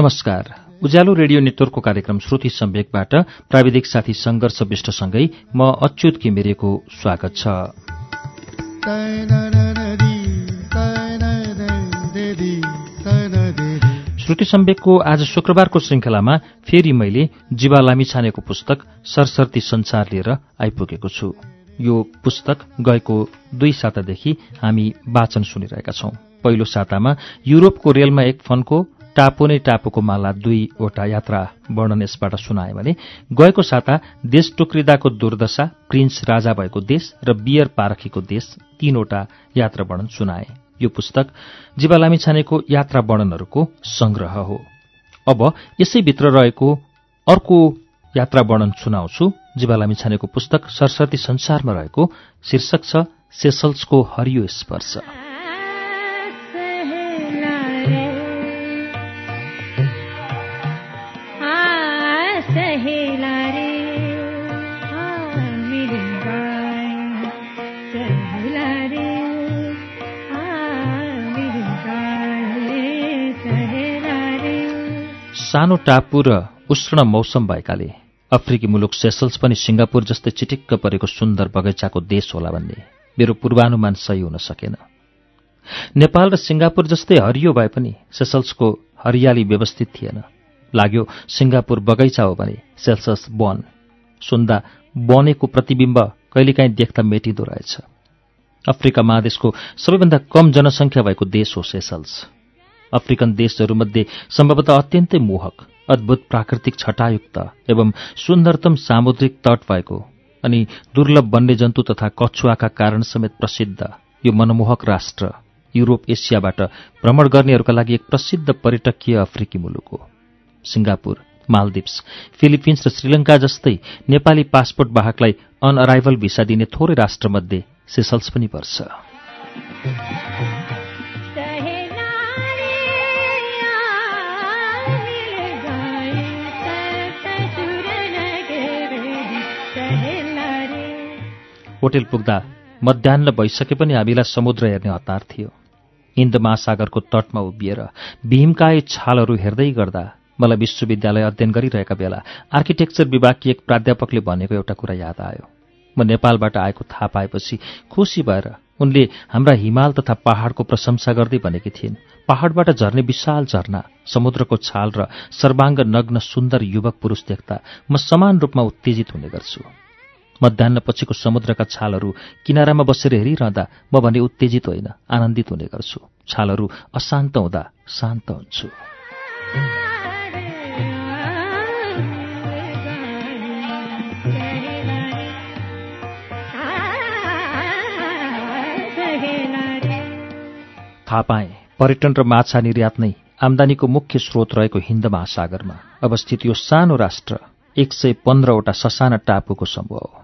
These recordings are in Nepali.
नमस्कार। उज्यालो रेडियो नेटवर्कको कार्यक्रम श्रुति सम्वेकबाट प्राविधिक साथी सङ्घर्ष विष्टसँगै म अच्युत किमिरेको स्वागत छ। श्रुति सम्वेकको आज शुक्रबारको श्रृङ्खलामा फेरि मैले जीवा लामिछानेको पुस्तक सरसर्ती संसार लिएर आइपुगेको छु। यो पुस्तक गएको दुई सातादेखि हामी वाचन सुनिरहेका छौं। पहिलो सातामा युरोपको रेलमा एक फनको टापु नै टापुको माला दुईवटा यात्रा वर्णन यसबाट सुनाए भने गएको साता देश टुक्रिदाको दुर्दशा प्रिन्स राजा भएको देश र बियर पारखीको देश तीनवटा यात्रा वर्णन सुनाए। यो पुस्तक जीवालामी छानेको यात्रा वर्णनहरूको संग्रह हो। अब यसैभित्र रहेको अर्को यात्रा वर्णन सुनाउँछु। जीवालामी छानेको पुस्तक सरस्वती संसारमा रहेको शीर्षक छ सेसल्सको हरियो स्पर्श। सानो टापु र उष्ण मौसम भएकाले अफ्रिकी मुलुक सेसल्स पनि सिङ्गापुर जस्तै चिटिक्क परेको सुन्दर बगैँचाको देश होला भन्ने मेरो पूर्वानुमान सही हुन सकेन। नेपाल र सिङ्गापुर जस्तै हरियो भए पनि सेसल्सको हरियाली व्यवस्थित थिएन। लाग्यो सिङ्गापुर बगैँचा हो भने सेल्सस वन। सुन्दा बनेको प्रतिबिम्ब कहिलेकाहीँ देख्दा मेटिँदो रहेछ। अफ्रिका महादेशको सबैभन्दा कम जनसङ्ख्या भएको देश हो सेसल्स। अफ्रिकन देशहरूमध्ये सम्भवतः अत्यन्तै मोहक अद्भुत प्राकृतिक छटायुक्त एवं सुन्दरतम सामुद्रिक तट भएको अनि दुर्लभ वन्यजन्तु तथा कछुवाका कारण समेत प्रसिद्ध यो मनमोहक राष्ट्र युरोप एसियाबाट भ्रमण गर्नेहरूका लागि एक प्रसिद्ध पर्यटकीय अफ्रिकी मुलुक हो। सिङ्गापुर मालदिप्स फिलिपिन्स र श्रीलङ्का जस्तै नेपाली पासपोर्ट वाहकलाई अनअराइभल भिसा दिने थोरै राष्ट्रमध्ये सेसल्स पनि पर्छ। होटेल पुग्दा मध्याह भइसके पनि हामीलाई समुद्र हेर्ने हतार थियो। हिन्द महासागरको तटमा उभिएर भीमकाय छालहरू हेर्दै गर्दा मलाई विश्वविद्यालय अध्ययन गरिरहेका बेला आर्किटेक्चर विभागकी एक प्राध्यापकले भनेको एउटा कुरा याद आयो। म नेपालबाट आएको थाहा पाएपछि खुसी भएर उनले हाम्रा हिमाल तथा पहाडको प्रशंसा गर्दै भनेकी थिइन् पहाडबाट झर्ने विशाल झरना समुद्रको छाल र सर्वाङ्ग नग्न सुन्दर युवक पुरुष देख्दा म समान रूपमा उत्तेजित हुने गर्छु। मध्याहपछिको समुद्रका छालहरू किनारामा बसेर हेरिरहँदा म भने उत्तेजित होइन आनन्दित हुने गर्छु। छालहरू अशान्त हुँदा शान्त हुन्छु। थाहा पाएँ पर्यटन र माछा निर्यात नै आम्दानीको मुख्य स्रोत रहेको हिन्द महासागरमा अवस्थित यो सानो राष्ट्र एक सय पन्ध्रवटा ससाना टापुको समूह हो।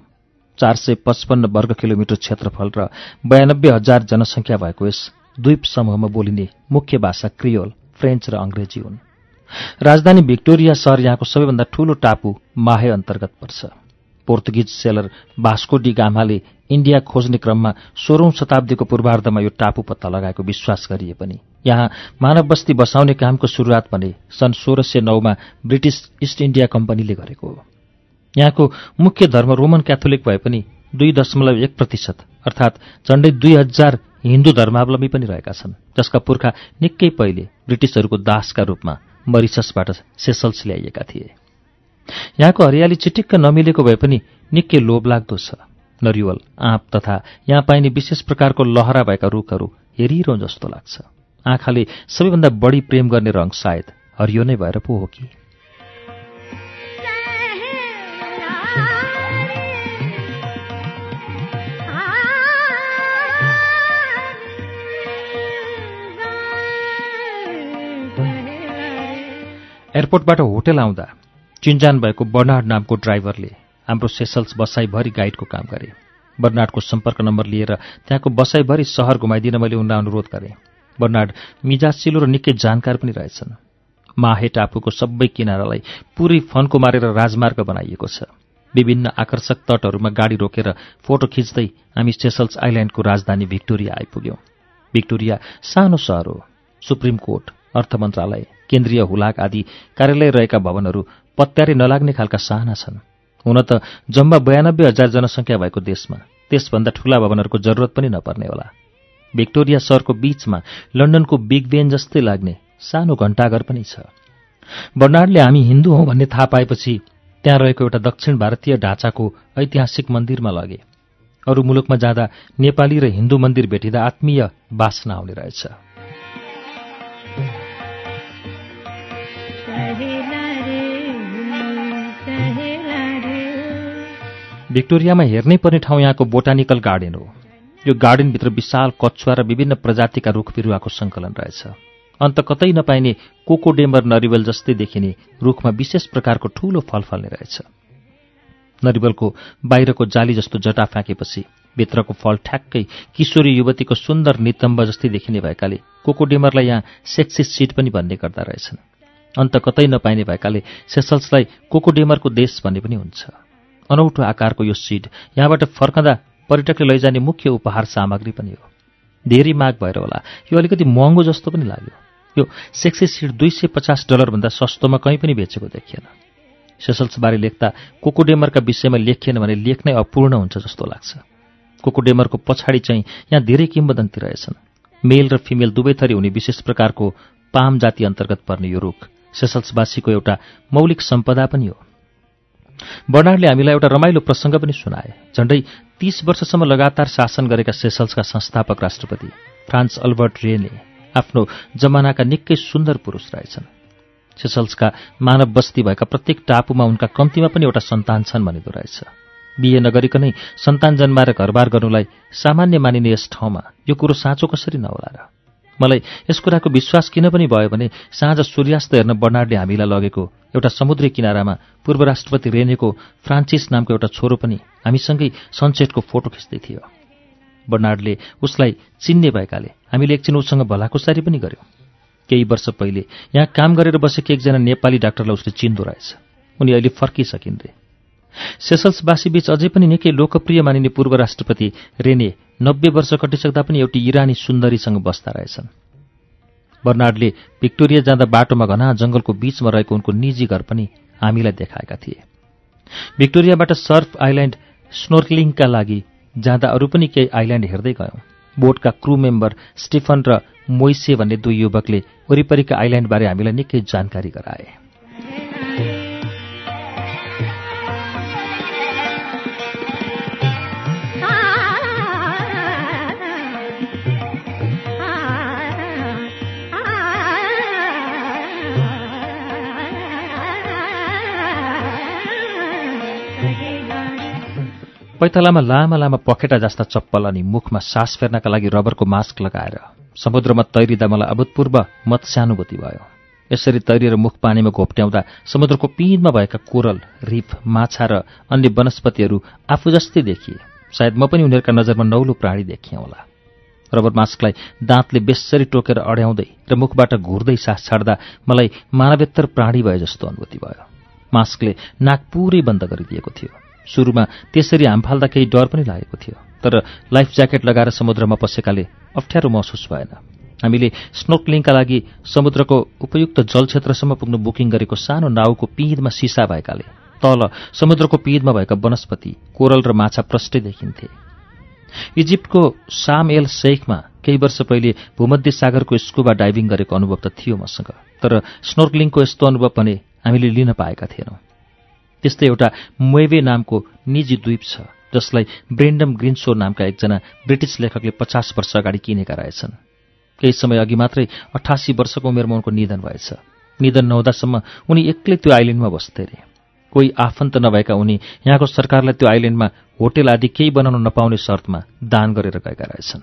चार सय पचपन्न वर्ग किलोमिटर क्षेत्रफल र बयानब्बे हजार जनसङ्ख्या भएको यस द्वीप समूहमा बोलिने मुख्य भाषा क्रियोल फ्रेन्च र अङ्ग्रेजी हुन्। राजधानी भिक्टोरिया सहर यहाँको सबैभन्दा ठूलो टापु माहे अन्तर्गत पर्छ। पोर्तुगिज सेलर भास्को डी गामाले इन्डिया खोज्ने क्रममा सोह्रौं शताब्दीको पूर्वार्धमा यो टापु पत्ता लगाएको विश्वास गरिए पनि। यहाँ मानव बस्ती बसाउने कामको सुरुवात भने सन् सोह्र सय नौमा ब्रिटिस इस्ट इन्डिया कम्पनीले गरेको हो। यहाँको मुख्य धर्म रोमन क्याथोलिक भए पनि दुई दशमलव एक प्रतिशत अर्थात् झण्डै दुई हजार हिन्दू धर्मावलम्बी पनि रहेका छन् जसका पुर्खा निकै पहिले ब्रिटिसहरूको दासका रूपमा मरिससबाट सेसल्स ल्याइएका थिए। यहाँको हरियाली चिटिक्क नमिलेको भए पनि निकै लोभलाग्दो छ। नरिवल आँप तथा यहाँ पाइने विशेष प्रकारको लहरा भएका रुखहरू हेरिरहँ जस्तो लाग्छ। आँखाले सबैभन्दा बढी प्रेम गर्ने रङ सायद हरियो नै भएर पो हो कि। एयरपोर्टबाट होटेल आउँदा चिन्जान भएको बर्नार्ड नामको ड्राइभरले हाम्रो सेसल्स बसाइभरि गाइडको काम गरे। बर्नार्डको सम्पर्क नम्बर लिएर त्यहाँको बसाइभरि सहर घुमाइदिन मैले उनलाई अनुरोध गरेँ। बर्नार्ड मिजासिलो र निकै जानकार पनि रहेछन्। माहे टापुको सबै किनारालाई पुरै फन्को मारेर राजमार्ग बनाइएको छ। विभिन्न आकर्षक तटहरूमा गाडी रोकेर फोटो खिच्दै हामी सेसल्स आइल्यान्डको राजधानी भिक्टोरिया आइपुग्यौँ। भिक्टोरिया सानो सहर हो सुप्रिम कोर्ट। अर्थ मन्त्रालय केन्द्रीय हुलाक आदि कार्यालय रहेका भवनहरू पत्यारे नलाग्ने खालका साना छन्। हुन त जम्मा बयानब्बे हजार जनसङ्ख्या भएको देशमा त्यसभन्दा ठूला भवनहरूको जरुरत पनि नपर्ने होला। भिक्टोरिया सहरको बीचमा लन्डनको बिग बेन जस्तै लाग्ने सानो घण्टाघर पनि छ। बर्नाडले हामी हिन्दू हौँ भन्ने थाहा पाएपछि त्यहाँ रहेको एउटा दक्षिण भारतीय ढाँचाको ऐतिहासिक मन्दिरमा लगे। अरू मुलुकमा जाँदा नेपाली र हिन्दू मन्दिर भेटिँदा आत्मीय बासना आउने रहेछ। भिक्टोरियामा हेर्नै पर्ने ठाउँ यहाँको बोटानिकल गार्डन हो। यो गार्डनभित्र विशाल कछुवा र विभिन्न प्रजातिका रुख बिरुवाको सङ्कलन रहेछ। अन्त कतै नपाइने कोकोडेम्बर नरिवल जस्तै देखिने रुखमा विशेष प्रकारको ठूलो फल फल्ने रहेछ। नरिवलको बाहिरको जाली जस्तो जटा फ्याँकेपछि भित्रको फल ठ्याक्कै किशोरी युवतीको सुन्दर नितम्ब जस्तै देखिने भएकाले कोकोडेमरलाई यहाँ सेक्सी सिट पनि भन्ने गर्दा रहेछन्। अन्त कतै नपाइने भएकाले सेसल्सलाई कोकोडेमरको देश भन्ने पनि हुन्छ। अनौठो आकारको यो सिड यहाँबाट फर्कँदा पर्यटकले लैजाने मुख्य उपहार सामग्री पनि हो। धेरै माग भएर होला। यो अलिकति महँगो जस्तो पनि लाग्यो। यो सेक्सी सिड दुई सय पचास डलरभन्दा सस्तोमा कहीँ पनि बेचेको देखिएन। सेसल्सबारे लेख्दा कोकोडेमरका विषयमा लेखिएन भने लेख्नै अपूर्ण हुन्छ जस्तो लाग्छ। कोकोडेमरको पछाडि चाहिँ यहाँ धेरै किम्बदन्ती रहेछन्। मेल र फिमेल दुवै थरी हुने विशेष प्रकारको पाम जाति अन्तर्गत पर्ने यो रुख सेसल्सवासीको एउटा मौलिक सम्पदा पनि हो। बर्नाडले हामीलाई एउटा रमाइलो प्रसङ्ग पनि सुनाए झण्डै तीस वर्षसम्म लगातार शासन गरेका सेसल्सका संस्थापक राष्ट्रपति फ्रान्स अल्बर्ट रेने आफ्नो जमानाका निकै सुन्दर पुरुष रहेछन्। सेसल्सका मानव बस्ती भएका प्रत्येक टापुमा उनका कम्तीमा पनि एउटा सन्तान छन् भनिदो रहेछ। बिहे नगरिकनै सन्तान जन्माएर घरबार गर्नुलाई सामान्य मानिने यस ठाउँमा यो कुरो साँचो कसरी नहोला र? मलाई यस कुराको विश्वास किन पनि भयो भने साँझ सूर्यास्त हेर्न बर्नाडले हामीलाई लगेको एउटा समुद्री किनारामा पूर्व राष्ट्रपति रेनेको फ्रान्सिस नामको एउटा छोरो पनि हामीसँगै सनसेटको फोटो खिच्दै थियो। बर्नाडले उसलाई चिन्ने भएकाले हामीले एकछिन उसँग भलाकुसारी पनि गर्यौँ। केही वर्ष पहिले यहाँ काम गरेर बसेको एकजना नेपाली डाक्टरलाई उसले चिन्दो रहेछ। उनी अहिले फर्किसकिन् सेसल्सवासी बीच अझै पनि निकै लोकप्रिय मानिने पूर्व राष्ट्रपति रेने नब्बे वर्ष कटिसक्दा पनि एउटी इरानी सुन्दरीसँग बस्दा रहेछन्। बर्नाडले भिक्टोरिया जाँदा बाटोमा घना जङ्गलको बीचमा रहेको उनको निजी घर पनि हामीलाई देखाएका थिए। भिक्टोरियाबाट सर्फ आइल्यान्ड स्नोर्कलिङका लागि जाँदा अरू पनि केही आइल्यान्ड हेर्दै गयौँ। बोटका क्रू मेम्बर स्टिफन र मोइसे भन्ने दुई युवकले वरिपरिका आइल्यान्डबारे हामीलाई निकै जानकारी गराए। पैतलामा लामा लामा पखेटा जस्ता चप्पल अनि मुखमा सास फेर्नका लागि रबरको मास्क लगाएर समुद्रमा तैरिँदा मलाई अभूतपूर्व मत्स्यानुभूति भयो। यसरी तैरिएर मुख पानीमा घोप्ट्याउँदा समुद्रको पिँधमा भएका कोरल रिफ माछा र अन्य वनस्पतिहरू आफू जस्तै देखिए। सायद म पनि उनीहरूका नजरमा नौलो प्राणी देखिएँ होला। रबर मास्कलाई दाँतले बेसरी टोकेर अड्याउँदै र मुखबाट घुर्दै सास छाड्दा मलाई मानवेत्तर प्राणी भए जस्तो अनुभूति भयो। मास्कले नाक पुरै बन्द गरिदिएको थियो। सुरुमा त्यसरी हाम फाल्दा केही डर पनि लागेको थियो। तर लाइफ ज्याकेट लगाएर समुद्रमा पसेकाले अप्ठ्यारो महसुस भएन। हामीले स्नोक्लिङका लागि समुद्रको उपयुक्त जलक्षेत्रसम्म पुग्नु बुकिङ गरेको सानो नाउको पिँधमा सिसा भएकाले तल समुद्रको पिँधमा भएका वनस्पति कोरल र माछा प्रष्टै देखिन्थे। इजिप्टको साम एल सेखमा केही वर्ष पहिले भूमध्य सागरको स्कुबा डाइभिङ गरेको अनुभव त थियो मसँग तर स्नोर्कलिङको यस्तो अनुभव भने हामीले लिन पाएका थिएनौँ। त्यस्तै एउटा मोएवे नामको निजी द्वीप छ जसलाई ब्रेन्डम ग्रिन्सो नामका एकजना ब्रिटिस लेखकले पचास वर्ष अगाडि किनेका रहेछन्। केही समय अघि मात्रै अठासी वर्षको उमेरमा उनको निधन भएछ। निधन नहुँदासम्म उनी एक्लै त्यो आइल्यान्डमा बस्थे अरे कोही आफन्त नभएका उनी यहाँको सरकारलाई त्यो आइल्यान्डमा होटेल आदि केही बनाउन नपाउने शर्तमा दान गरेर गएका रहेछन्।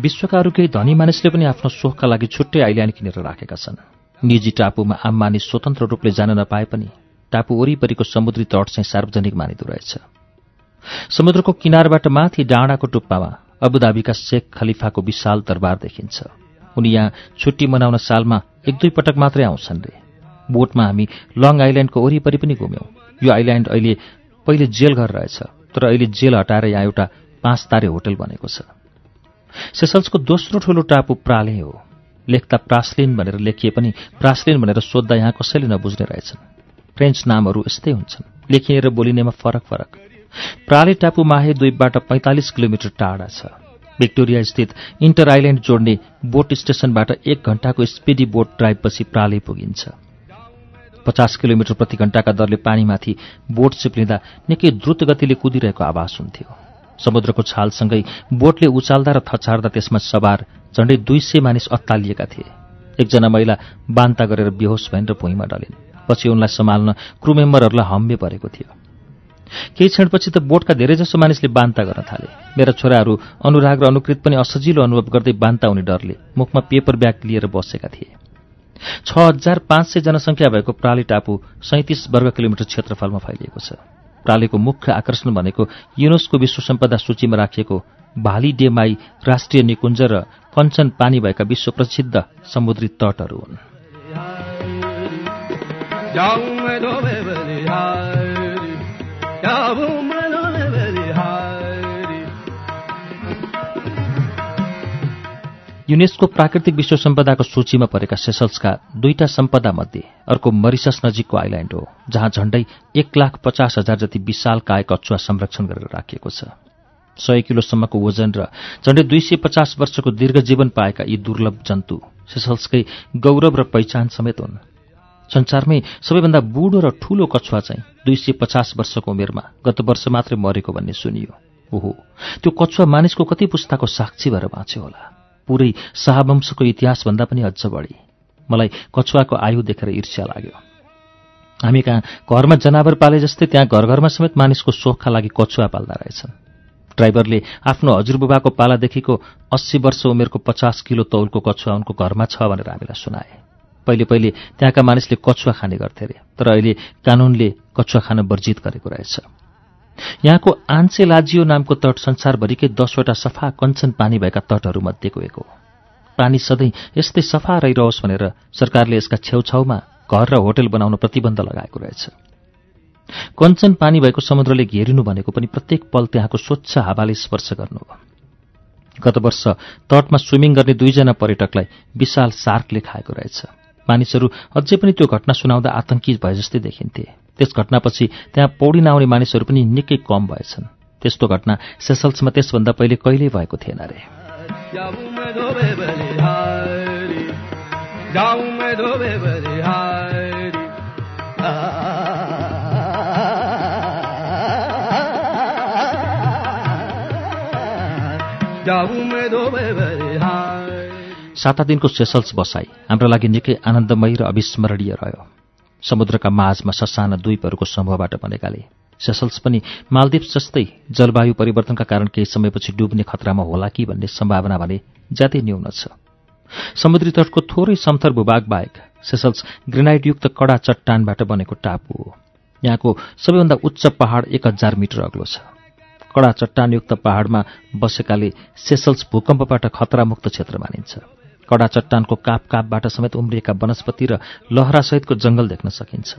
विश्वका अरू केही धनी मानिसले पनि आफ्नो सोखका लागि छुट्टै आइल्यान्ड किनेर राखेका छन्। निजी टापुमा आम मानिस स्वतन्त्र रूपले जान नपाए पनि टापु वरिपरिको समुद्री तट चाहिँ सार्वजनिक मानिँदो रहेछ। समुद्रको किनारबाट माथि डाँडाको टुप्पामा अबुधाबीका शेख खलिफाको विशाल दरबार देखिन्छ। उनी यहाँ छुट्टी मनाउन सालमा एक दुई पटक मात्रै आउँछन् रे। बोटमा हामी लङ आइल्यान्डको वरिपरि पनि घुम्यौँ। यो आइल्यान्ड अहिले पहिले जेल घर रहेछ तर अहिले जेल हटाएर यहाँ एउटा पाँच तारे होटल बनेको छ। सेसल्सको दोस्रो ठुलो टापु प्राले हो। लेख्दा प्रास्लिन भनेर लेखिए पनि प्रास्लिन भनेर सोद्धा यहाँ कसैले नबुझ्ने रहेछन्। फ्रेन्च नामहरू यस्तै हुन्छन्। लेखिने र बोलिनेमा फरक फरक। प्राली टापु माहे द्वीपबाट पैँतालिस किलोमिटर टाढा छ। भिक्टोरिया स्थित इन्टर आइल्यान्ड जोड्ने बोट स्टेशनबाट एक घण्टाको स्पिडी बोट ड्राइभपछि प्राली पुगिन्छ। पचास किलोमिटर प्रति घण्टाका दरले पानीमाथि बोट चिप्लिँदा निकै द्रुत गतिले कुदिरहेको आवाज हुन्थ्यो। समुद्रको छालसँगै बोटले उचाल्दा र थचार्दा त्यसमा सवार झण्डै दुई सय मानिस अत्तालिएका थिए। एकजना महिला बान्ता गरेर बेहोस भइन् र भुइँमा डलिन्। पछि उनलाई सम्हाल्न क्रू मेम्बरहरूलाई हम्बे परेको थियो। केही क्षणपछि त बोटका धेरैजसो मानिसले बान्ता गर्न थाले। मेरा छोराहरू अनुराग र अनुकृत पनि असजिलो अनुभव गर्दै बान्ता हुने डरले मुखमा पेपर ब्याग लिएर बसेका थिए। छ हजार पाँच सय जनसङ्ख्या भएको प्राली टापु सैतिस वर्ग किलोमिटर क्षेत्रफलमा फैलिएको छ। प्रालीको मुख्य आकर्षण भनेको युनेस्को विश्व सम्पदा सूचीमा राखिएको भाली डेमाई राष्ट्रिय निकुञ्ज र कञ्चन पानी भएका विश्व प्रसिद्ध समुद्री तटहरू हुन्। युनेस्को प्राकृतिक विश्व सम्पदाको सूचीमा परेका सेसल्सका दुईटा सम्पदा मध्ये अर्को मरिसस नजिकको आइल्याण्ड हो जहाँ झण्डै एक लाख पचास हजार जति विशाल काय कछुवा संरक्षण गरेर राखिएको छ। सय किलोसम्मको वजन र झण्डै दुई सय पचास वर्षको दीर्घ जीवन पाएका यी दुर्लभ जन्तु सेसल्सकै गौरव र पहिचान समेत हुन्। संसारमै सबैभन्दा बुढो र ठूलो कछुवा चाहिँ दुई सय पचास वर्षको उमेरमा गत वर्ष मात्रै मरेको भन्ने सुनियो। ओहो त्यो कछुवा मानिसको कति पुस्ताको साक्षी भएर बाँच्यो होला। पुरै शाहवंशको इतिहासभन्दा पनि अझ बढी। मलाई कछुवाको आयु देखेर ईर्ष्या लाग्यो। हामी कहाँ घरमा जनावर पाले जस्तै त्यहाँ घर घरमा समेत मानिसको सोखका लागि कछुवा पाल्दा रहेछन्। ड्राइभरले आफ्नो हजुरबुबाको पालादेखिको अस्सी वर्ष उमेरको पचास किलो तौलको कछुवा उनको घरमा छ भनेर हामीलाई सुनाए। पहिले पहिले त्यहाँका मानिसले कछुवा खाने गर्थे अरे तर अहिले कानूनले कछुवा खान वर्जित गरेको रहेछ। यहाँको आन्से लाजियो नामको तट संसारभरिकै दसवटा सफा कञ्चन पानी भएका तटहरूमध्येको एक हो। पानी सधैँ यस्तै सफा रहिरहोस् भनेर सरकारले यसका छेउछाउमा घर र होटल बनाउन प्रतिबन्ध लगाएको रहेछ। कञ्चन पानी भएको समुद्रले घेरिनु भनेको पनि प्रत्येक पल त्यहाँको स्वच्छ हावाले स्पर्श गर्नु हो। गत वर्ष तटमा स्विमिङ गर्ने दुईजना पर्यटकलाई विशाल सार्कले खाएको रहेछ। मानिसहरू अझै पनि त्यो घटना सुनाउँदा आतंकी भए जस्तै देखिन्थे। त्यस घटनापछि त्यहाँ पौडी नआउने मानिसहरू पनि निकै कम भएछन्। त्यस्तो घटना सेसल्समा त्यसभन्दा पहिले कहिल्यै भएको थिएन रे। साता दिनको सेसल्स बसाई। हाम्रो लागि निकै आनन्दमय र अविस्मरणीय रह्यो। समुद्रका माझमा ससाना द्वीपहरूको समूहबाट बनेकाले। सेसल्स पनि मालदिप्स जस्तै जलवायु परिवर्तनका कारण केही समयपछि डुब्ने खतरामा होला कि भन्ने सम्भावना भने ज्यादै न्यून छ। समुद्री तटको थोरै समथर भूभाग बाहेक सेसल्स ग्रेनाइटयुक्त कडा चट्टानबाट बनेको टापु हो। यहाँको सबैभन्दा उच्च पहाड एक हजार मिटर अग्लो छ। कडा चट्टानयुक्त पहाडमा बसेकाले सेसल्स भूकम्पबाट खतरामुक्त क्षेत्र मानिन्छ। कडा चट्टानको काप कापबाट समेत उम्रिएका वनस्पति र लहरासहितको जंगल देख्न सकिन्छ।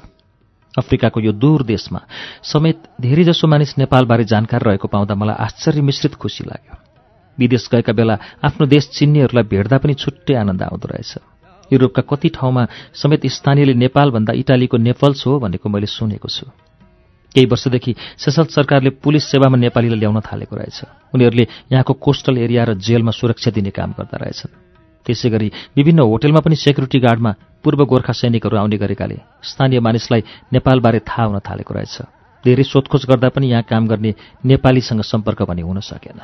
अफ्रिकाको यो दूर देशमा समेत धेरैजसो मानिस नेपालबारे जानकार रहेको पाउँदा मलाई आश्चर्य मिश्रित खुसी लाग्यो। विदेश गएका बेला आफ्नो देश चिन्नेहरूलाई भेट्दा पनि छुट्टै आनन्द आउँदो रहेछ। युरोपका कति ठाउँमा समेत स्थानीयले नेपालभन्दा इटालीको नेपल्स हो भनेको मैले सुनेको छु। केही वर्षदेखि सेसल सरकारले पुलिस सेवामा नेपालीलाई ल्याउन थालेको रहेछ। उनीहरूले यहाँको कोस्टल एरिया र जेलमा सुरक्षा दिने काम गर्दा रहेछन्। त्यसै गरी विभिन्न होटेलमा पनि सेक्युरिटी गार्डमा पूर्व गोर्खा सैनिकहरू आउने गरेकाले स्थानीय मानिसलाई नेपालबारे थाहा हुन थालेको रहेछ। धेरै सोधखोज गर्दा पनि यहाँ काम गर्ने नेपालीसँग सम्पर्क भने हुन सकेन।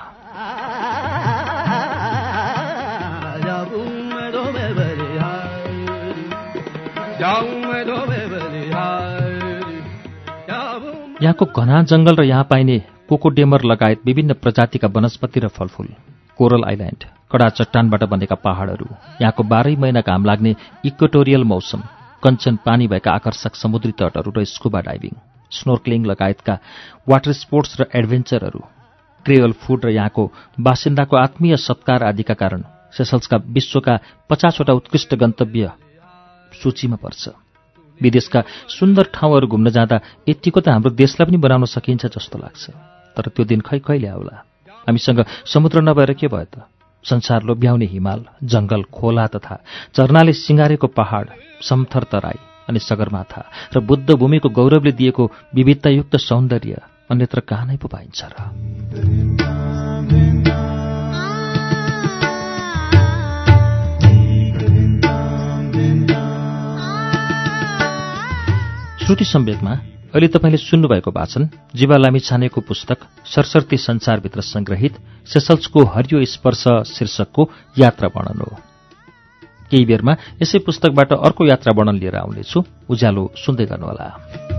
यहाँको घना जंगल र यहाँ पाइने कोकोडेमर लगायत विभिन्न प्रजातिका वनस्पति र फलफूल कोरल आइल्याण्ड कडा चट्टानबाट बनेका पहाडहरू यहाँको बाह्रै महिना घाम लाग्ने इक्वेटोरियल मौसम कञ्चन पानी भएका आकर्षक समुद्री तटहरू र स्कुबा डाइभिङ स्नोर्कलिङ लगायतका वाटर स्पोर्ट्स र एडभेन्चरहरू क्रेयल फुड र यहाँको बासिन्दाको आत्मीय सत्कार आदिका कारण सेसल्सका विश्वका पचासवटा उत्कृष्ट गन्तव्य सूचीमा पर्छ। विदेशका सुन्दर ठाउँहरू घुम्न जाँदा यतिको त हाम्रो देशलाई पनि बनाउन सकिन्छ जस्तो लाग्छ। तर त्यो दिन खै कहिले आउला? हामीसँग समुद्र नभएर के भयो त? संसार लोभ्याउने हिमाल जङ्गल खोला तथा चर्नाले सिँगारेको पहाड समथर तराई अनि सगरमाथा र बुद्ध भूमिको गौरवले दिएको विविधतायुक्त सौन्दर्य अन्यत्र कहाँ नै पो पाइन्छ र? श्रुति सम्वेकमा अहिले तपाईँले सुन्नुभएको वाचन जीवा लामी छानेको पुस्तक सरसर्ती संसारभित्र संग्रहित सेसल्सको हरियो स्पर्श शीर्षकको यात्रा वर्णन हो। केही बेरमा यसै पुस्तकबाट अर्को यात्रा वर्णन लिएर आउनेछु। उज्यालो सुन्दै गर्नुहोला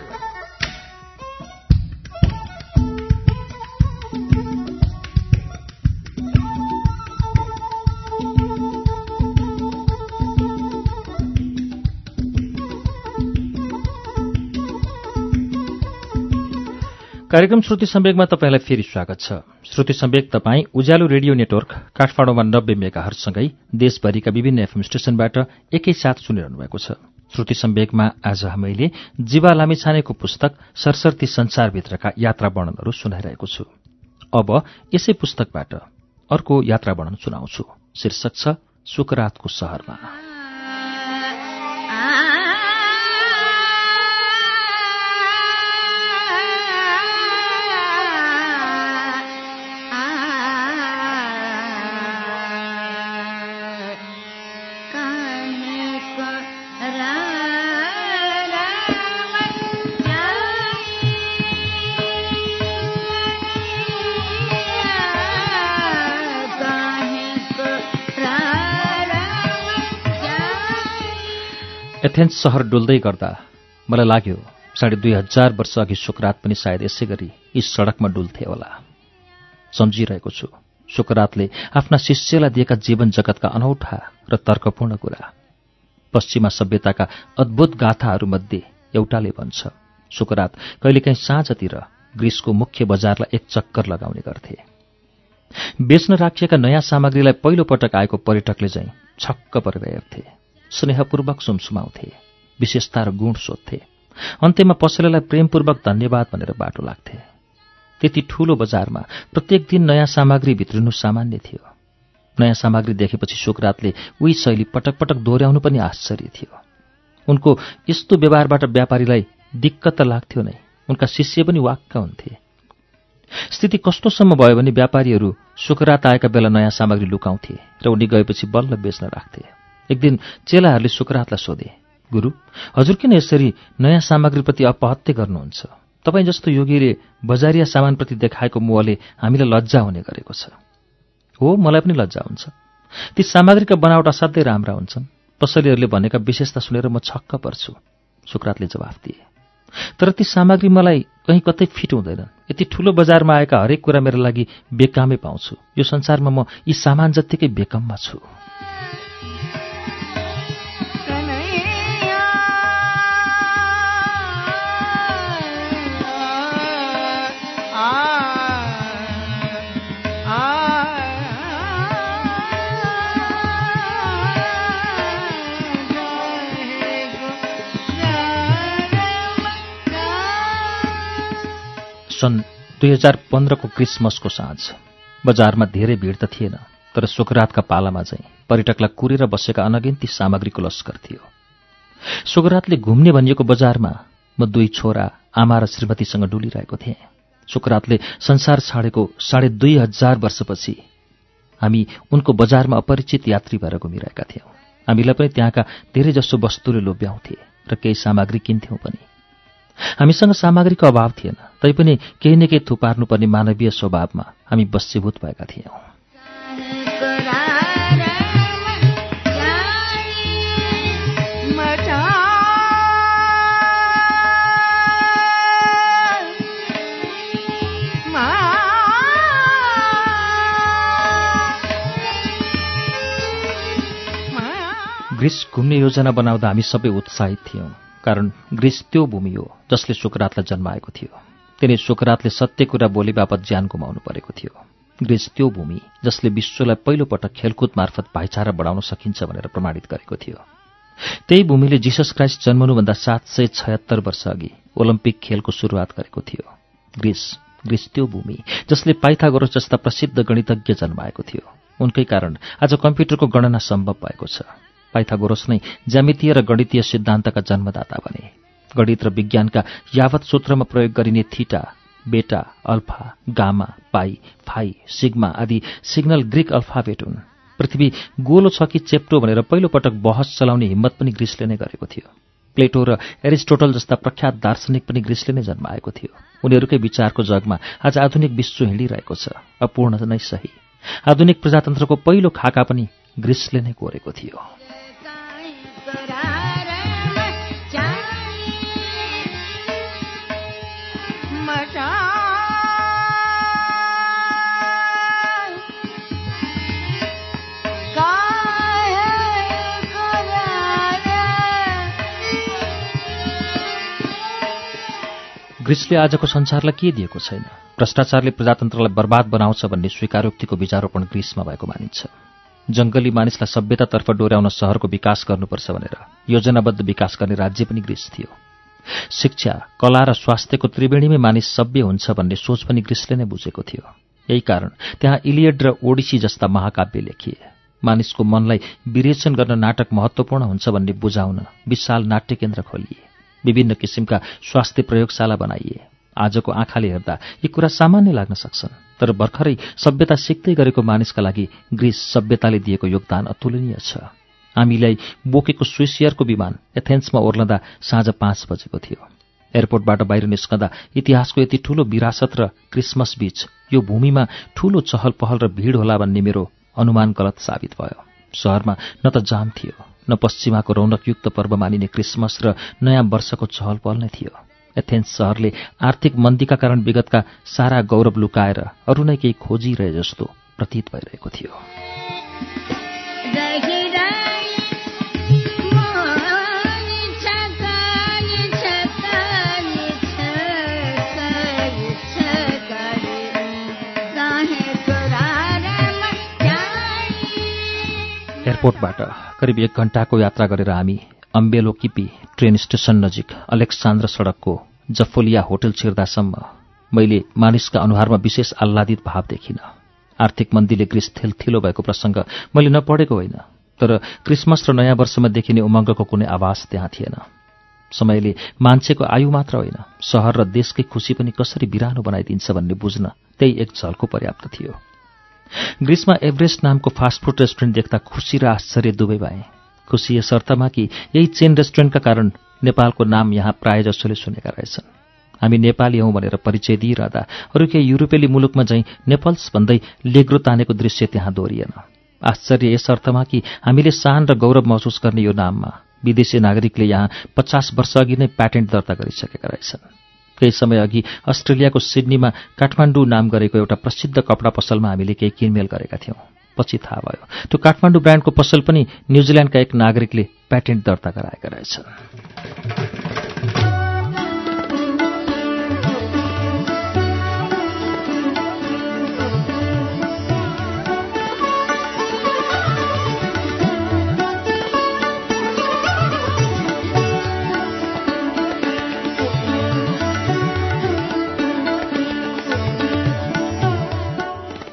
कार्यक्रम श्रुति सम्वेकमा तपाईँलाई फेरि स्वागत छ। श्रुति सम्वेक तपाईँ उज्यालो रेडियो नेटवर्क काठमाडौँमा नब्बे मेगाहरूसँगै देशभरिका विभिन्न एफएम स्टेशनबाट एकैसाथ सुनिरहनु भएको छ। श्रुति सम्वेकमा आज हामीले जीवा लामिछानेको पुस्तक सरसर्ती संसारभित्रका यात्रा वर्णनहरू सुनाइरहेको छु। अब यसै पुस्तकबाट अर्को यात्रा वर्णन सुनाउँछु। शीर्षक छ सुकरातको सहरमा। एथेन्स सहर डुल्दै गर्दा मलाई लाग्यो साढे दुई हजार वर्ष अघि सुकरात पनि सायद यसै गरी यी सडकमा डुल्थे होला। सम्झिरहेको छु सुकरातले आफ्ना शिष्यलाई दिएका जीवन जगतका अनौठा र तर्कपूर्ण कुरा पश्चिमा सभ्यताका अद्भुत गाथाहरूमध्ये एउटाले भन्छ सुकरात कहिलेकाहीँ साँझतिर ग्रिसको मुख्य बजारलाई एक चक्कर लगाउने गर्थे। बेच्न राखिएका नयाँ सामग्रीलाई पहिलो पटक आएको पर्यटकले चाहिँ छक्क परेर हेर्थे। स्नेहपूर्वक सुमसुमाउँथे विशेषता र गुण सोध्थे। अन्त्यमा पसलेलाई प्रेमपूर्वक धन्यवाद भनेर बाटो लाग्थे। त्यति ठूलो बजारमा प्रत्येक दिन नयाँ सामग्री भित्रिनु सामान्य थियो। नयाँ सामग्री देखेपछि सुकरातले उही शैली पटक पटक दोहोऱ्याउनु पनि आश्चर्य थियो। उनको यस्तो व्यवहारबाट व्यापारीलाई दिक्कत त लाग्थ्यो नै उनका शिष्य पनि वाक्क हुन्थे। स्थिति कस्तोसम्म भयो भने व्यापारीहरू सुकरात आएका बेला नयाँ सामग्री लुकाउँथे र उनी गएपछि बल्ल बेच्न राख्थे। एक दिन चेलाहरूले सुकरातलाई सोधे गुरु हजुर किन यसरी नयाँ सामग्रीप्रति अपहत्य गर्नुहुन्छ? तपाईँ जस्तो योगीले बजारिया सामानप्रति देखाएको मोहले हामीलाई लज्जा हुने गरेको छ। हो मलाई पनि लज्जा हुन्छ। ती सामग्रीका बनावट असाध्यै राम्रा हुन्छन्। पसलेहरूले भनेका विशेषता सुनेर म छक्क पर्छु सुकरातले जवाफ दिए। तर ती सामग्री मलाई कहीँ कतै फिट हुँदैनन् यति ठूलो बजारमा आएका हरेक कुरा मेरो लागि बेकामै पाउँछु। यो संसारमा म यी सामान जत्तिकै बेकममा छु। सन् दुई हजार पन्ध्रको क्रिसमसको साँझ। बजारमा धेरै भिड त थिएन तर सुकरातका पालामा चाहिँ पर्यटकलाई कुरेर बसेका अनगिन्ती सामग्रीको लस्कर थियो। सुकरातले घुम्ने भनिएको बजारमा म दुई छोरा आमा र श्रीमतीसँग डुलिरहेको थिएँ। सुकरातले संसार छाडेको साढे दुई हजार वर्षपछि हामी उनको बजारमा अपरिचित यात्री भएर घुमिरहेका थियौँ। हामीलाई पनि त्यहाँका धेरैजसो वस्तुले लोभ्याउँथे र केही सामग्री किन्थ्यौँ पनि। हामीसँग सामग्रीको अभाव थिएन। तैपनि केही न केही थुपार्नुपर्ने मानवीय स्वभावमा हामी वशीभूत भएका थियौँ। ग्रिस घुम्ने योजना बनाउँदा हामी सबै उत्साहित थियौँ। कारण ग्रिस त्यो भूमि हो जसले सुकरातलाई जन्माएको थियो। तिनी सुकरातले सत्य कुरा बोली बापत ज्यान गुमाउनु परेको थियो। ग्रिस त्यो भूमि जसले विश्वलाई पहिलोपटक खेलकुद मार्फत भाइचारा बढाउन सकिन्छ भनेर प्रमाणित गरेको थियो। त्यही भूमिले जिसस क्राइस्ट जन्मनुभन्दा सात सय छयत्तर वर्ष अघि ओलम्पिक खेलको सुरुवात गरेको थियो। ग्रिस ग्रिस त्यो भूमि जसले पाइथागोरस जस्ता प्रसिद्ध गणितज्ञ जन्माएको थियो। उनकै कारण आज कम्प्युटरको गणना सम्भव भएको छ। पाइथागोरस नै ज्यामितीय र गणितीय सिद्धान्तका जन्मदाता बने। गणित र विज्ञानका यावत सूत्रमा प्रयोग गरिने theta beta alpha gamma pi phi sigma आदि सिग्नल ग्रिक अल्फाबेट हुन्। पृथ्वी गोलो छ कि चेप्टो भनेर पहिलोपटक बहस चलाउने हिम्मत पनि ग्रिसले नै गरेको थियो। प्लेटो र एरिस्टोटल जस्ता प्रख्यात दार्शनिक पनि ग्रिसले नै जन्माएको थियो। उनीहरूकै विचारको जगमा आज आधुनिक विश्व हिँडिरहेको छ अपूर्ण नै सही। आधुनिक प्रजातन्त्रको पहिलो खाका पनि ग्रिसले नै कोरेको थियो। ग्रिसले आजको संसारलाई के दिएको छैन? भ्रष्टाचारले प्रजातन्त्रलाई बर्बाद बनाउँछ भन्ने स्वीकारोक्तिको विचारोपण ग्रिसमा भएको मानिन्छ। जंगली मानिसलाई सभ्यतातर्फ डोर्याउन सहरको विकास गर्नुपर्छ भनेर योजनाबद्ध विकास गर्ने राज्य पनि ग्रिस थियो। शिक्षा कला र स्वास्थ्यको त्रिवेणीमै मानिस सभ्य हुन्छ भन्ने सोच पनि ग्रिसले नै बुझेको थियो। यही कारण त्यहाँ इलियड र ओडिसी जस्ता महाकाव्य लेखिए। मानिसको मनलाई विरेचन गर्न नाटक महत्वपूर्ण हुन्छ भन्ने बुझाउन विशाल नाट्य केन्द्र खोलिए। विभिन्न किसिमका स्वास्थ्य प्रयोगशाला बनाइए। आजको आँखाले हेर्दा यी कुरा सामान्य लाग्न सक्छन् तर भर्खरै सभ्यता सिक्दै गरेको मानिसका लागि ग्रिस सभ्यताले दिएको योगदान अतुलनीय छ। हामीलाई बोकेको स्विसियरको विमान एथेन्समा ओर्लँदा साँझ पाँच बजेको थियो। एयरपोर्टबाट बाहिर निस्कँदा इतिहासको यति ठूलो विरासत र क्रिसमस बीच यो भूमिमा ठूलो चहल पहल र भिड होला भन्ने मेरो अनुमान गलत साबित भयो। सहरमा न त जाम थियो। न पश्चिमाको रौनकयुक्त पर्व मानिने क्रिसमस र नयाँ वर्षको चहल पहल नै थियो। एथेन्स सहरले आर्थिक मन्दीका कारण विगतका सारा गौरव लुकाएर अरू नै केही खोजिरहे जस्तो प्रतीत भइरहेको थियो। एयरपोर्टबाट। करिब एक घण्टाको यात्रा गरेर हामी अम्बेलो किपी ट्रेन स्टेशन नजिक अलेक्सान्द्र सडकको जफोलिया होटल छिर्दासम्म मैले मानिसका अनुहारमा विशेष आह्लादित भाव देखिन। आर्थिक मन्दीले ग्रिस थिलथिलो भएको प्रसङ्ग मैले नपढेको होइन तर क्रिसमस र नयाँ वर्षमा देखिने उमङ्गको कुनै आवास त्यहाँ थिएन। समयले मान्छेको आयु मात्र होइन सहर र देशकै खुसी पनि कसरी बिरानो बनाइदिन्छ भन्ने बुझ्न त्यही एक झल्को पर्याप्त थियो। ग्रिसमा एभरेस्ट नामको फास्टफुड रेस्टुरेन्ट देख्दा खुसी र आश्चर्य दुवै भए। खुसी यस अर्थमा कि यही चेन रेस्टुरेन्टका कारण नेपालको नाम यहाँ प्राय जसोले सुनेका रहेछन्। हामी नेपाली हौँ भनेर परिचय दिइरहँदा अरू केही युरोपेली मुलुकमा झैँ नेपल्स भन्दै लेग्रो तानेको दृश्य त्यहाँ दोहोरिएन। आश्चर्य यस अर्थमा कि हामीले सान र गौरव महसुस गर्ने यो नाममा विदेशी नागरिकले यहाँ पचास वर्ष अघि नै प्याटेन्ट दर्ता गरिसकेका रहेछन्। केही समय अघि अस्ट्रेलियाको सिडनीमा काठमाडौँ नाम गरेको एउटा प्रसिद्ध कपडा पसलमा हामीले केही किनमेल गरेका थियौँ। पछि थाहा भयो। त्यो काठमाडौँ ब्रान्डको पसल पनि न्युजिल्यान्डका एक नागरिकले प्याटेन्ट दर्ता गराएका रहेछन्।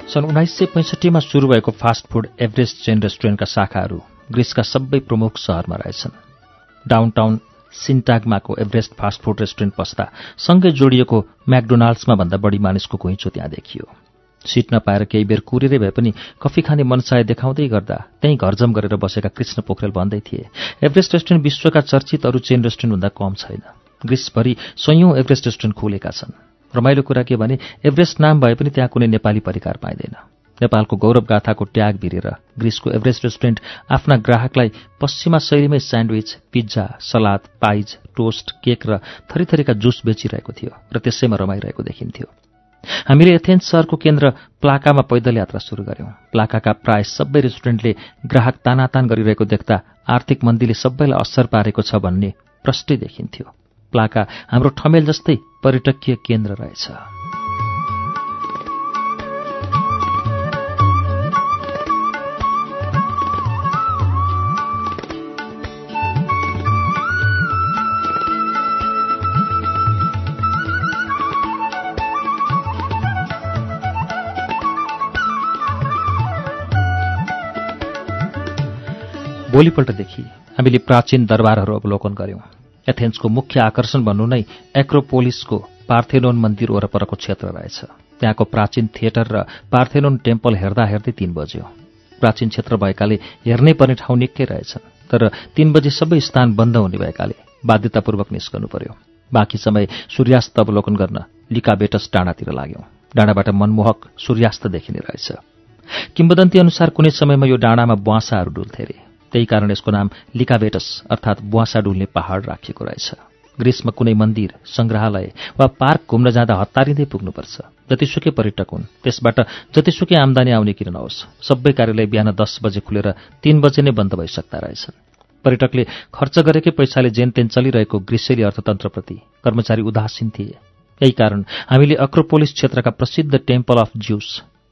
सन् उन्नाइस सय पैँसठीमा सुरु भएको फास्ट फुड एभरेस्ट चेन रेस्टुरेन्टका शाखाहरू ग्रिसका सबै प्रमुख सहरमा रहेछन्। डाउनटाउन सिन्टाग्माको एभरेस्ट फास्ट फुड रेस्टुरेन्ट पस्दा सँगै जोडिएको म्याकडोनाल्ड्समा भन्दा बढी मानिसको घुइँचो त्यहाँ देखियो। सिट नपाएर केही बेर कुरेरै भए पनि कफी खाने मनसाय देखाउँदै गर्दा त्यहीँ घरजम गरेर बसेका कृष्ण पोखरेल भन्दै थिए एभरेस्ट रेस्टुरेन्ट विश्वका चर्चित अरू चेन रेस्टुरेन्टभन्दा कम छैन। ग्रिसभरि सयौं एभरेस्ट रेस्टुरेन्ट खुलेका छन्। रमाइलो कुरा के भने एभरेस्ट नाम भए पनि त्यहाँ कुनै नेपाली परिकार पाइँदैन। नेपालको गौरव गाथाको ट्याग भिरेर ग्रिसको एभरेस्ट रेस्टुरेन्ट आफ्ना ग्राहकलाई पश्चिमा शैलीमै sandwich pizza salad pies toast cake र थरीथरीका जुस बेचिरहेको थियो र त्यसैमा रमाइरहेको देखिन्थ्यो। हामीले एथेन्स सहरको केन्द्र प्लाकामा पैदल यात्रा सुरु गर्यौं। प्लाकाका प्राय सबै रेस्टुरेन्टले ग्राहक तानातान गरिरहेको देख्दा आर्थिक मन्दीले सबैलाई असर पारेको छ भन्ने प्रष्टै देखिन्थ्यो। प्लाका हाम्रो ठमेल जस्तै पर्यटकीय केन्द्र रहेछ। भोलिपल्टदेखि हामीले प्राचीन दरबारहरू अवलोकन गर्यौं एथेन्सको मुख्य आकर्षण भन्नु नै एक्रोपोलिसको पार्थेनोन मन्दिर वरपरको क्षेत्र रहेछ। त्यहाँको प्राचीन थिएटर र पार्थेनोन टेम्पल हेर्दा हेर्दै तीन बज्यो। प्राचीन क्षेत्र भएकाले हेर्नै पर्ने ठाउँ निकै रहेछन् तर तीन बजे सबै स्थान बन्द हुने भएकाले बाध्यतापूर्वक निस्कनु पर्यो। बाँकी समय सूर्यास्त अवलोकन गर्न लिकाबेटस डाँडातिर लाग्यौं। डाँडाबाट मनमोहक सूर्यास्त देखिने रहेछ। किम्बदन्ती अनुसार कुनै समयमा यो डाँडामा बुवासाहरू डुल्थे अरे त्यही कारण यसको नाम लिकाबेटस अर्थात् बुवासा डुल्ने पहाड राखिएको रहेछ। ग्रीसमा कुनै मन्दिर सङ्ग्रहालय वा पार्क घुम्न जाँदा हतारिँदै पुग्नुपर्छ। जतिसुकै पर्यटक हुन् त्यसबाट जतिसुकै आम्दानी आउने किन नहोस् सबै कार्यालय बिहान दस बजे खुलेर तीन बजे नै बन्द भइसक्दा रहेछन्। पर्यटकले खर्च गरेकै पैसाले जेनतेन चलिरहेको ग्रिसेली अर्थतन्त्रप्रति कर्मचारी उदासीन थिए। यही कारण हामीले अक्रोपोलिस क्षेत्रका प्रसिद्ध टेम्पल अफ ज्युस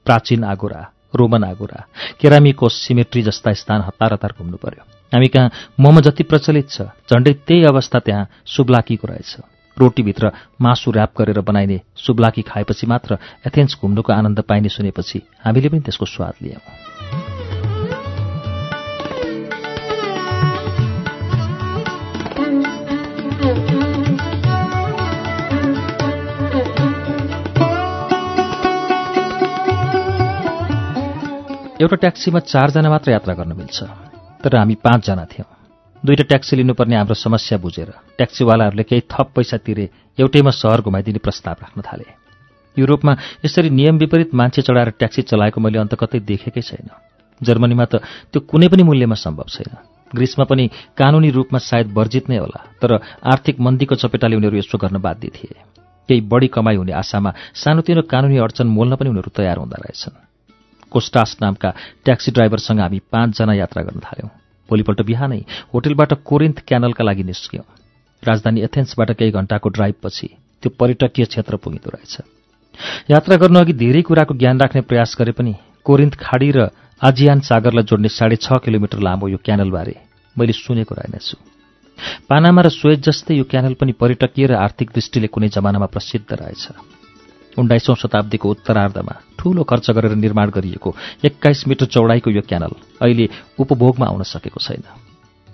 प्राचीन आगोरा रोमन आगोरा केरामिको सिमेट्री जस्ता स्थान हतार हतार घुम्नु पर्यो। हामी कहाँ मोमो जति प्रचलित छ झण्डै त्यही अवस्था त्यहाँ सुब्लाकीको रहेछ। रोटीभित्र मासु ऱ्याप गरेर बनाइने सुब्लाकी खाएपछि मात्र एथेन्स घुम्नुको आनन्द पाइने सुनेपछि हामीले पनि त्यसको स्वाद लियौँ। एउटा ट्याक्सीमा चारजना मात्र यात्रा गर्न मिल्छ। तर हामी पाँचजना थियौँ। दुईवटा ट्याक्सी लिनुपर्ने हाम्रो समस्या बुझेर ट्याक्सीवालाहरूले केही थप पैसा तिरे एउटैमा सहर घुमाइदिने प्रस्ताव राख्न थाले। युरोपमा यसरी नियम विपरीत मान्छे चढाएर ट्याक्सी चलाएको मैले अन्त कतै देखेकै छैन। जर्मनीमा त त्यो कुनै पनि मूल्यमा सम्भव छैन। ग्रिसमा पनि कानुनी रूपमा सायद वर्जित नै होला तर आर्थिक मन्दीको चपेटाले उनीहरू यसो गर्न बाध्य थिए। केही बढी कमाई हुने आशामा सानोतिनो कानुनी अडचन मोल्न पनि उनीहरू तयार हुँदा रहेछन्। कोस्टास नामका ट्याक्सी ड्राइभरसँग हामी पाँचजना यात्रा गर्न थाल्यौँ। भोलिपल्ट बिहानै होटेलबाट कोरिन्थ क्यानलका लागि निस्क्यौँ। राजधानी एथेन्सबाट केही घण्टाको ड्राइभपछि त्यो पर्यटकीय क्षेत्र पुगिँदो रहेछ। यात्रा गर्नुअघि धेरै कुराको ज्ञान राख्ने प्रयास गरे पनि कोरिन्थ खाडी र आजियान सागरलाई जोड्ने साढे छ किलोमिटर लामो यो क्यानलबारे मैले सुनेको रहेनछु। पानामा र स्वेज जस्तै यो क्यानल पनि पर्यटकीय र आर्थिक दृष्टिले कुनै जमानामा प्रसिद्ध रहेछ। उन्नाइसौँ शताब्दीको उत्तरार्धमा ठूलो खर्च गरेर निर्माण गरिएको एक्काइस मिटर चौडाइको यो क्यानल अहिले उपभोगमा आउन सकेको छैन।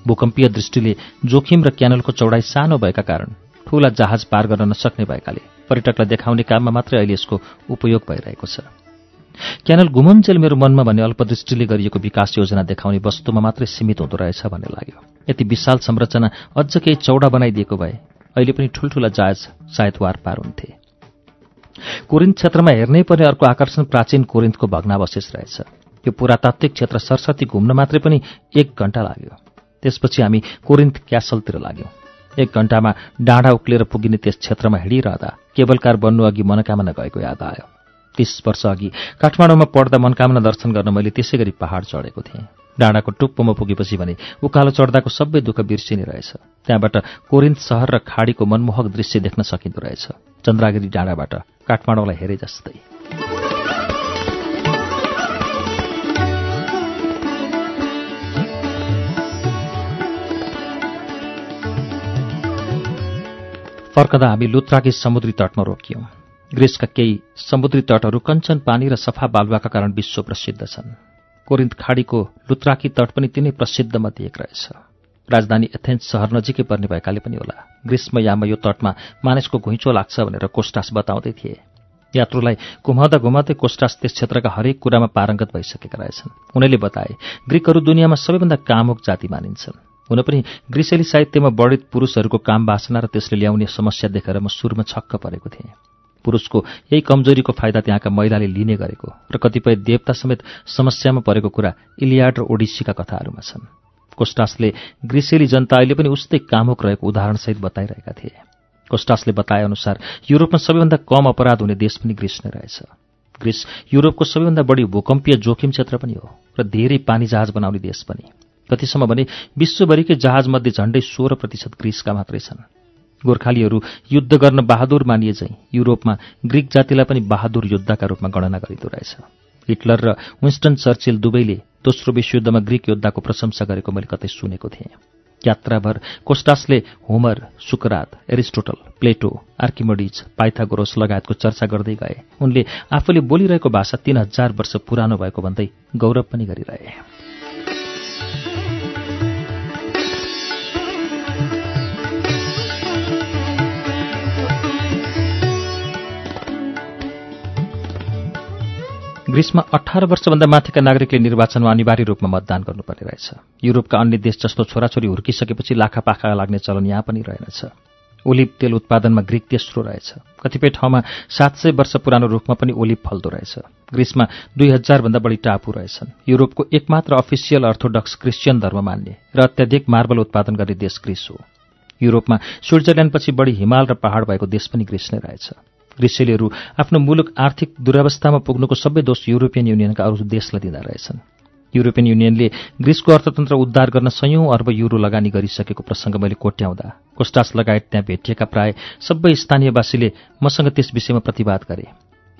भूकम्पीय दृष्टिले जोखिम र क्यानलको चौडाइ सानो भएका कारण ठूला जहाज पार गर्न नसक्ने भएकाले पर्यटकलाई देखाउने काममा मात्रै अहिले यसको उपयोग भइरहेको छ। क्यानल घुमन्जेल मेरो मनमा भने अल्पदृष्टिले गरिएको विकास योजना देखाउने वस्तुमा मात्रै सीमित हुँदो रहेछ भन्ने लाग्यो। यति विशाल संरचना अझ केही चौडा बनाइदिएको भए अहिले पनि ठूल्ठूला जहाज सायद वार पार हुन्थे। कोरिन्थ क्षेत्रमा हेर्नै पर्ने अर्को आकर्षण प्राचीन कोरिन्थको भग्नावशेष रहेछ। यो पुरातात्विक क्षेत्र सरस्वती घुम्न मात्रै पनि एक घण्टा लाग्यो। त्यसपछि हामी कोरिन्थ क्यासलतिर लाग्यौँ। एक घण्टामा डाँडा उक्लेर पुगिने त्यस क्षेत्रमा हिँडिरहँदा केबल कार बन्नु अघि मनोकामना गएको याद आयो। तीस वर्ष अघि काठमाडौँमा पढ्दा मनकामना दर्शन गर्न मैले त्यसै गरी पहाड चढेको थिएँ। डाँडाको टुप्पोमा पुगेपछि भने उकालो चढ्दाको सबै दुःख बिर्सिने रहेछ। त्यहाँबाट कोरिन्थ सहर र खाडीको मनमोहक दृश्य देख्न सकिँदो रहेछ। चन्द्रागिरी डाँडाबाट काठमाडौँलाई हेरे जस्तै। फर्कदा हामी लुत्राकी समुद्री तटमा रोकियौं। ग्रिसका केही समुद्री तटहरू कञ्चन पानी र सफा बालुवाका कारण विश्व प्रसिद्ध छन्। कोरिन्थ खाडीको लुत्राकी तट पनि तिनै प्रसिद्ध मध्ये एक रहेछ। राजधानी एथेन्स सहर नजिकै पर्ने भएकाले पनि होला। ग्रीष्म याममा यो तटमा मानिसको घुइँचो लाग्छ भनेर कोष्टास बताउँदै थिए। यात्रुलाई घुमाउँदा घुमाउँदै कोष्टास त्यस क्षेत्रका हरेक कुरामा पारङ्गत भइसकेका रहेछन्। उनले बताए ग्रिकहरू दुनियाँमा सबैभन्दा कामुक जाति मानिन्छन्। हुन पनि ग्रिसेली साहित्यमा बढित पुरुषहरूको काम बासना र त्यसले ल्याउने समस्या देखेर म सुरुमा छक्क परेको थिएँ। पुरुषको यही कमजोरीको फाइदा त्यहाँका महिलाले लिने गरेको र कतिपय देवता समेत समस्यामा परेको कुरा इलियाड र ओडिसीका कथाहरूमा छन्। कोस्टासले ग्रिसेली जनता अहिले पनि उस्तै कामुक रहेको उदाहरणसहित बताइरहेका थिए। कोस्टासले बताएअनुसार युरोपमा सबैभन्दा कम अपराध हुने देश पनि ग्रिस नै रहेछ। ग्रिस युरोपको सबैभन्दा बढी भूकम्पीय जोखिम क्षेत्र पनि हो र धेरै पानी जहाज बनाउने देश पनि। कतिसम्म भने विश्वभरिकै जहाजमध्ये झण्डै सोह्र प्रतिशत ग्रिसका मात्रै छन्। गोर्खालीहरू युद्ध गर्न बहादुर मानिए चाहिँ युरोपमा ग्रिक जातिलाई पनि बहादुर योद्धाका रूपमा गणना गरिँदो रहेछ। हिटलर र विन्स्टन चर्चिल दुवैले दोस्रो विश्वयुद्धमा ग्रिक योद्धाको प्रशंसा गरेको मैले कतै सुनेको थिएँ। यात्राभर कोस्टासले होमर सुकरात एरिस्टोटल प्लेटो आर्किमोडिज पाइथागोरोस लगायतको चर्चा गर्दै गए। उनले आफूले बोलिरहेको भाषा तीन हजार वर्ष पुरानो भएको भन्दै गौरव पनि गरिरहे। ग्रिसमा अठार वर्षभन्दा माथिका नागरिकले निर्वाचनमा अनिवार्य रूपमा मतदान गर्नुपर्ने रहेछ। युरोपका अन्य देश जस्तो छोराछोरी हुर्किसकेपछि लाखा पाखा लाग्ने चलन यहाँ पनि रहेनछ। ओलिभ तेल उत्पादनमा ग्रिक तेस्रो रहेछ। कतिपय ठाउँमा सात सय वर्ष पुरानो रूखमा पनि ओलिभ फल्दो रहेछ। ग्रिसमा दुई हजारभन्दा बढी टापु रहेछन्। युरोपको एकमात्र अफिसियल अर्थोडक्स क्रिस्चियन धर्म मान्ने र अत्याधिक मार्बल उत्पादन गर्ने देश ग्रिस हो। युरोपमा स्विट्जरल्याण्डपछि बढी हिमाल र पहाड भएको देश पनि ग्रिस नै रहेछ। ग्रिसेलीहरू आफ्नो मुलुक आर्थिक दुरावस्थामा पुग्नुको सबै दोष युरोपियन युनियनका अरू देशलाई दिँदा रहेछन्। युरोपियन युनियनले ग्रिसको अर्थतन्त्र उद्धार गर्न सयौं अर्ब युरो लगानी गरिसकेको प्रसङ्ग मैले कोट्याउँदा। कोस्टास लगायत त्यहाँ भेटिएका प्राय सबै स्थानीयवासीले मसँग त्यस विषयमा प्रतिवाद गरे।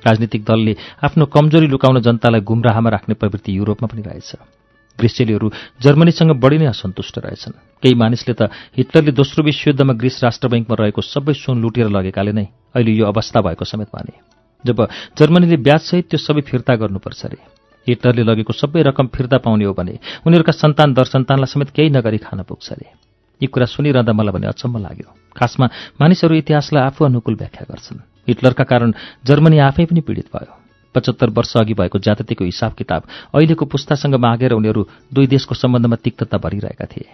राजनीतिक दलले आफ्नो कमजोरी लुकाउन जनतालाई गुमराहमा राख्ने प्रवृत्ति युरोपमा पनि रहेछ। ग्रिसेलीहरू जर्मनीसँग बढी नै असन्तुष्ट रहेछन्। केही मानिसले त हिटलरले दोस्रो विश्वयुद्धमा ग्रिस राष्ट्र बैङ्कमा रहेको सबै सुन लुटेर लगेकाले नै अहिले यो अवस्था भएको समेत माने। जब जर्मनीले ब्याजसहित त्यो सबै फिर्ता गर्नुपर्छ अरे। हिटलरले लगेको सबै रकम फिर्ता पाउने हो भने उनीहरूका सन्तान दर सन्तानलाई समेत केही नगरी खान पुग्छ अरे। यी कुरा सुनिरहँदा मलाई भने अचम्म लाग्यो। खासमा मानिसहरू इतिहासलाई आफू अनुकूल व्याख्या गर्छन्। हिटलरका कारण जर्मनी आफै पनि पीडित भयो। पचहत्तर वर्ष अघि भएको जाततिको हिसाब किताब अहिलेको पुस्तासँग मागेर उनीहरू दुई देशको सम्बन्धमा तिक्तता भरिरहेका थिए।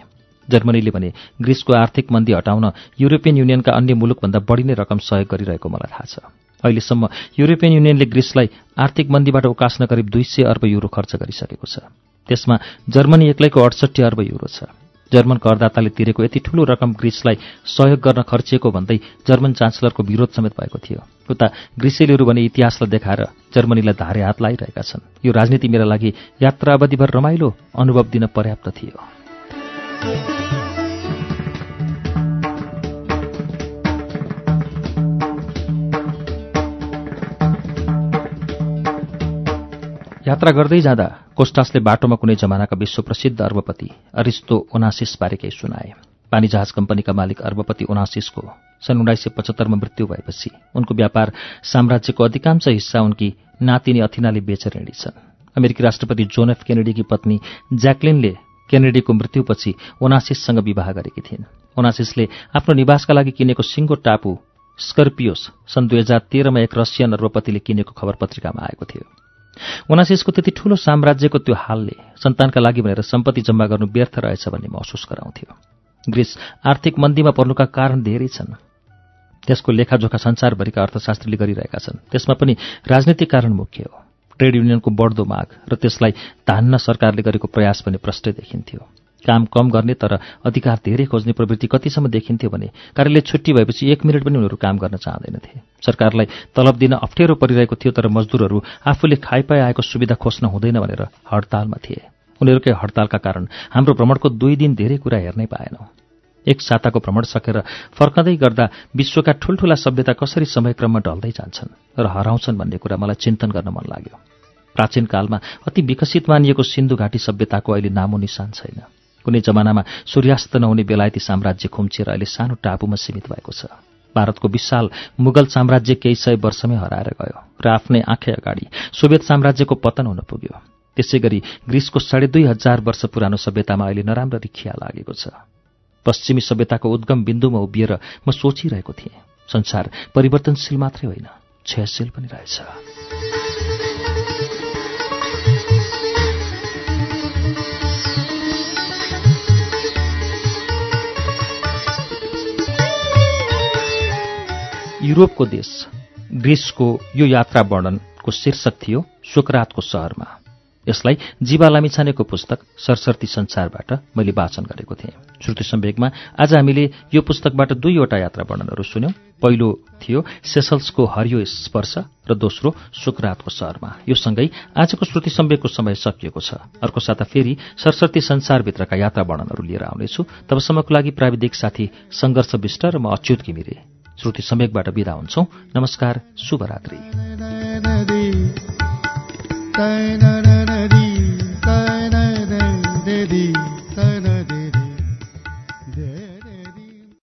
जर्मनीले भने ग्रिसको आर्थिक मन्दी हटाउन युरोपियन युनियनका अन्य मुलुकभन्दा बढी नै रकम सहयोग गरिरहेको मलाई थाहा छ। अहिलेसम्म युरोपियन युनियनले ग्रिसलाई आर्थिक मन्दीबाट उकास्न करिब दुई सय अर्ब युरो खर्च गरिसकेको छ। त्यसमा जर्मनी एक्लैको अडसट्ठी अर्ब युरो छ। जर्मन करदाताले तिरेको यति ठूलो रकम ग्रिसलाई सहयोग गर्न खर्चिएको भन्दै जर्मन चान्सलरको विरोध समेत भएको थियो। उता ग्रिसेलीहरू भने इतिहासलाई देखाएर जर्मनीलाई धारे हात लगाइरहेका छन्। यो राजनीति मेरा लागि यात्रा अवधिभर रमाइलो अनुभव दिन पर्याप्त थियो। यात्रा गर्दै जाँदा कोस्टासले बाटोमा कुनै जमानाका विश्व प्रसिद्ध अर्बपति अरिस्तो ओनासिसबारे केही सुनाए। पानी जहाज कम्पनीका मालिक अर्बपति ओनासिसको सन् उन्नाइस सय पचहत्तरमा मृत्यु भएपछि उनको व्यापार साम्राज्यको अधिकांश हिस्सा उनकी नातिनी अथिनाले बेचेर हिँडी अमेरिकी राष्ट्रपति जोन एफ केनेडीकी पत्नी ज्याक्लिनले केनेडीको मृत्युपछि ओनासिससँग विवाह गरेकी थिइन्। ओनासिसले आफ्नो निवासका लागि किनेको सिङ्गो टापु स्कर्पियोस सन् दुई हजार तेह्रमा एक रसियन अर्बपतिले किनेको खबर पत्रिकामा आएको थियो। ओनासिसको त्यति ठूलो साम्राज्यको त्यो हालले सन्तानका लागि भनेर सम्पत्ति जम्मा गर्नु व्यर्थ रहेछ भन्ने महसुस गराउँथ्यो। ग्रिस आर्थिक मन्दीमा पर्नुका कारण धेरै छन्। त्यसको लेखाजोखा संसारभरिका अर्थशास्त्रीले गरिरहेका छन्। त्यसमा पनि राजनीतिक कारण मुख्य हो। ट्रेड युनियनको बढ्दो माग र त्यसलाई धान्न सरकारले गरेको प्रयास पनि प्रष्टै देखिन्थ्यो। काम कम गर्ने तर अधिकार धेरै खोज्ने प्रवृत्ति कतिसम्म देखिन्थ्यो भने कार्यालय छुट्टी भएपछि एक मिनट पनि उनीहरू काम गर्न चाहँदैनथे। सरकारलाई तलब दिन अप्ठ्यारो परिरहेको थियो तर मजदुरहरू आफूले खाइपाइ आएको सुविधा खोज्न हुँदैन भनेर हडतालमा थिए। उनीहरूकै हडतालका कारण हाम्रो भ्रमणको दुई दिन धेरै कुरा हेर्नै पाएनौँ। एक साताको भ्रमण सकेर फर्कँदै गर्दा विश्वका ठूल्ठूला सभ्यता कसरी समयक्रममा ढल्दै जान्छन् र हराउँछन् भन्ने कुरा मलाई चिन्तन गर्न मन लाग्यो। प्राचीन कालमा अति विकसित मानिएको सिन्धु घाटी सभ्यताको अहिले नामो निशान छैन। कुनै जमानामा सूर्यास्त नहुने बेलायती साम्राज्य खुम्चिएर अहिले सानो टापुमा सीमित भएको छ। भारतको विशाल मुगल साम्राज्य केही सय वर्षमै हराएर गयो र आफ्नै आँखै अगाडि सोभियत साम्राज्यको पतन हुन पुग्यो। त्यसै गरी ग्रिसको साढे दुई हजार वर्ष पुरानो सभ्यतामा अहिले नराम्रो खिया लागेको छ। पश्चिमी सभ्यताको उद्गम बिन्दुमा उभिएर म सोचिरहेको थिएँ संसार परिवर्तनशील मात्रै होइन क्षयशील पनि रहेछ। युरोपको देश ग्रिसको यो यात्रा वर्णनको शीर्षक थियो सुकरातको सहरमा। यसलाई जीवा लामिछानेको पुस्तक सरस्वती संसारबाट मैले वाचन गरेको थिएँ। श्रुति सम्वेकमा आज हामीले यो पुस्तकबाट दुईवटा यात्रा वर्णनहरू सुन्यौं। पहिलो थियो सेसल्सको हरियो स्पर्श र दोस्रो सुकरातको सहरमा। यो सँगै आजको श्रुति सम्वेकको समय सकिएको छ। अर्को साता फेरि सरस्वती संसारभित्रका यात्रा वर्णनहरू लिएर आउनेछु। तबसम्मको लागि प्राविधिक साथी सङ्घर्ष विष्ट र म अच्युत घिमिरे। श्रुति समेकबाट विदा हुन्छौ। नमस्कार शुभरात्री।